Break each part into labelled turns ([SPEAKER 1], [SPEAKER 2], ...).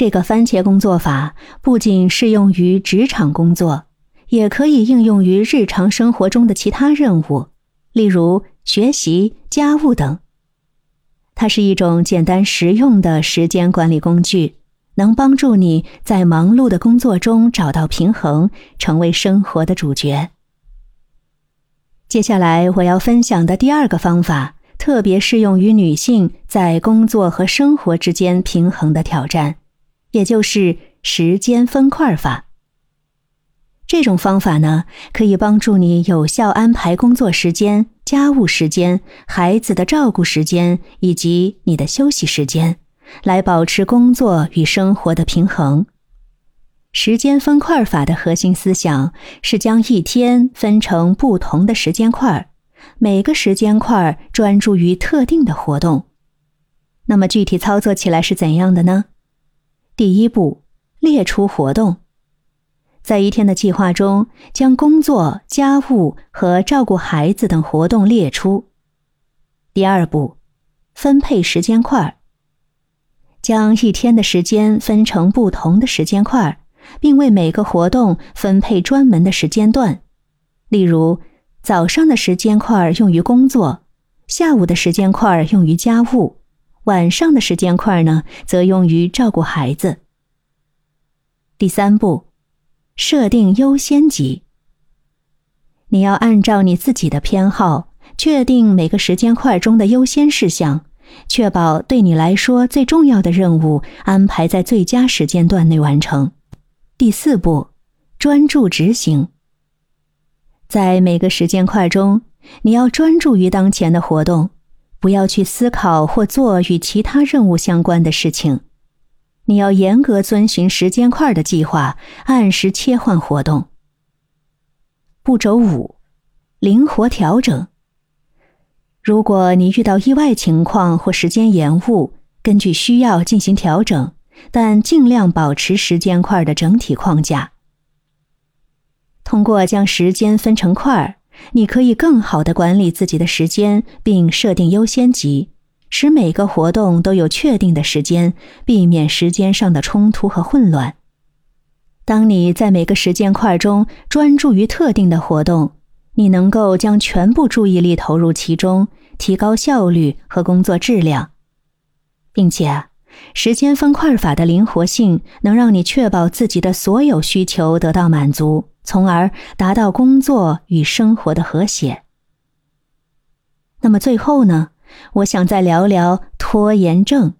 [SPEAKER 1] 这个番茄工作法不仅适用于职场工作，也可以应用于日常生活中的其他任务，例如学习、家务等。它是一种简单实用的时间管理工具，能帮助你在忙碌的工作中找到平衡，成为生活的主角。接下来我要分享的第二个方法，特别适用于女性在工作和生活之间平衡的挑战。也就是时间分块法。这种方法呢，可以帮助你有效安排工作时间、家务时间、孩子的照顾时间以及你的休息时间，来保持工作与生活的平衡。时间分块法的核心思想是将一天分成不同的时间块，每个时间块专注于特定的活动。那么具体操作起来是怎样的呢？第一步，列出活动，在一天的计划中，将工作、家务和照顾孩子等活动列出。第二步，分配时间块，将一天的时间分成不同的时间块，并为每个活动分配专门的时间段。例如，早上的时间块用于工作，下午的时间块用于家务。晚上的时间块呢，则用于照顾孩子。第三步，设定优先级。你要按照你自己的偏好，确定每个时间块中的优先事项，确保对你来说最重要的任务安排在最佳时间段内完成。第四步，专注执行。在每个时间块中，你要专注于当前的活动。不要去思考或做与其他任务相关的事情。你要严格遵循时间块的计划，按时切换活动。步骤五：灵活调整。如果你遇到意外情况或时间延误，根据需要进行调整，但尽量保持时间块的整体框架。通过将时间分成块儿。你可以更好的管理自己的时间，并设定优先级，使每个活动都有确定的时间，避免时间上的冲突和混乱。当你在每个时间块中专注于特定的活动，你能够将全部注意力投入其中，提高效率和工作质量，并且，时间分块法的灵活性能让你确保自己的所有需求得到满足。从而达到工作与生活的和谐。那么最后呢？我想再聊聊拖延症。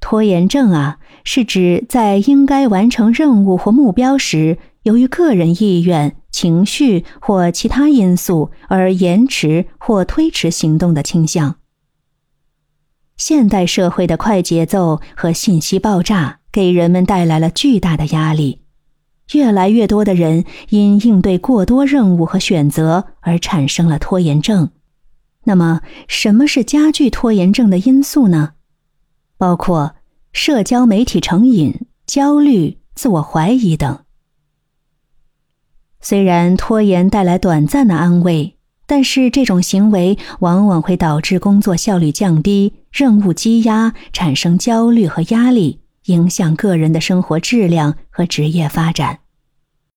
[SPEAKER 1] 拖延症啊，是指在应该完成任务或目标时，由于个人意愿、情绪或其他因素而延迟或推迟行动的倾向。现代社会的快节奏和信息爆炸，给人们带来了巨大的压力。越来越多的人因应对过多任务和选择而产生了拖延症。那么，什么是加剧拖延症的因素呢？包括社交媒体成瘾、焦虑、自我怀疑等。虽然拖延带来短暂的安慰，但是这种行为往往会导致工作效率降低、任务积压，产生焦虑和压力。影响个人的生活质量和职业发展。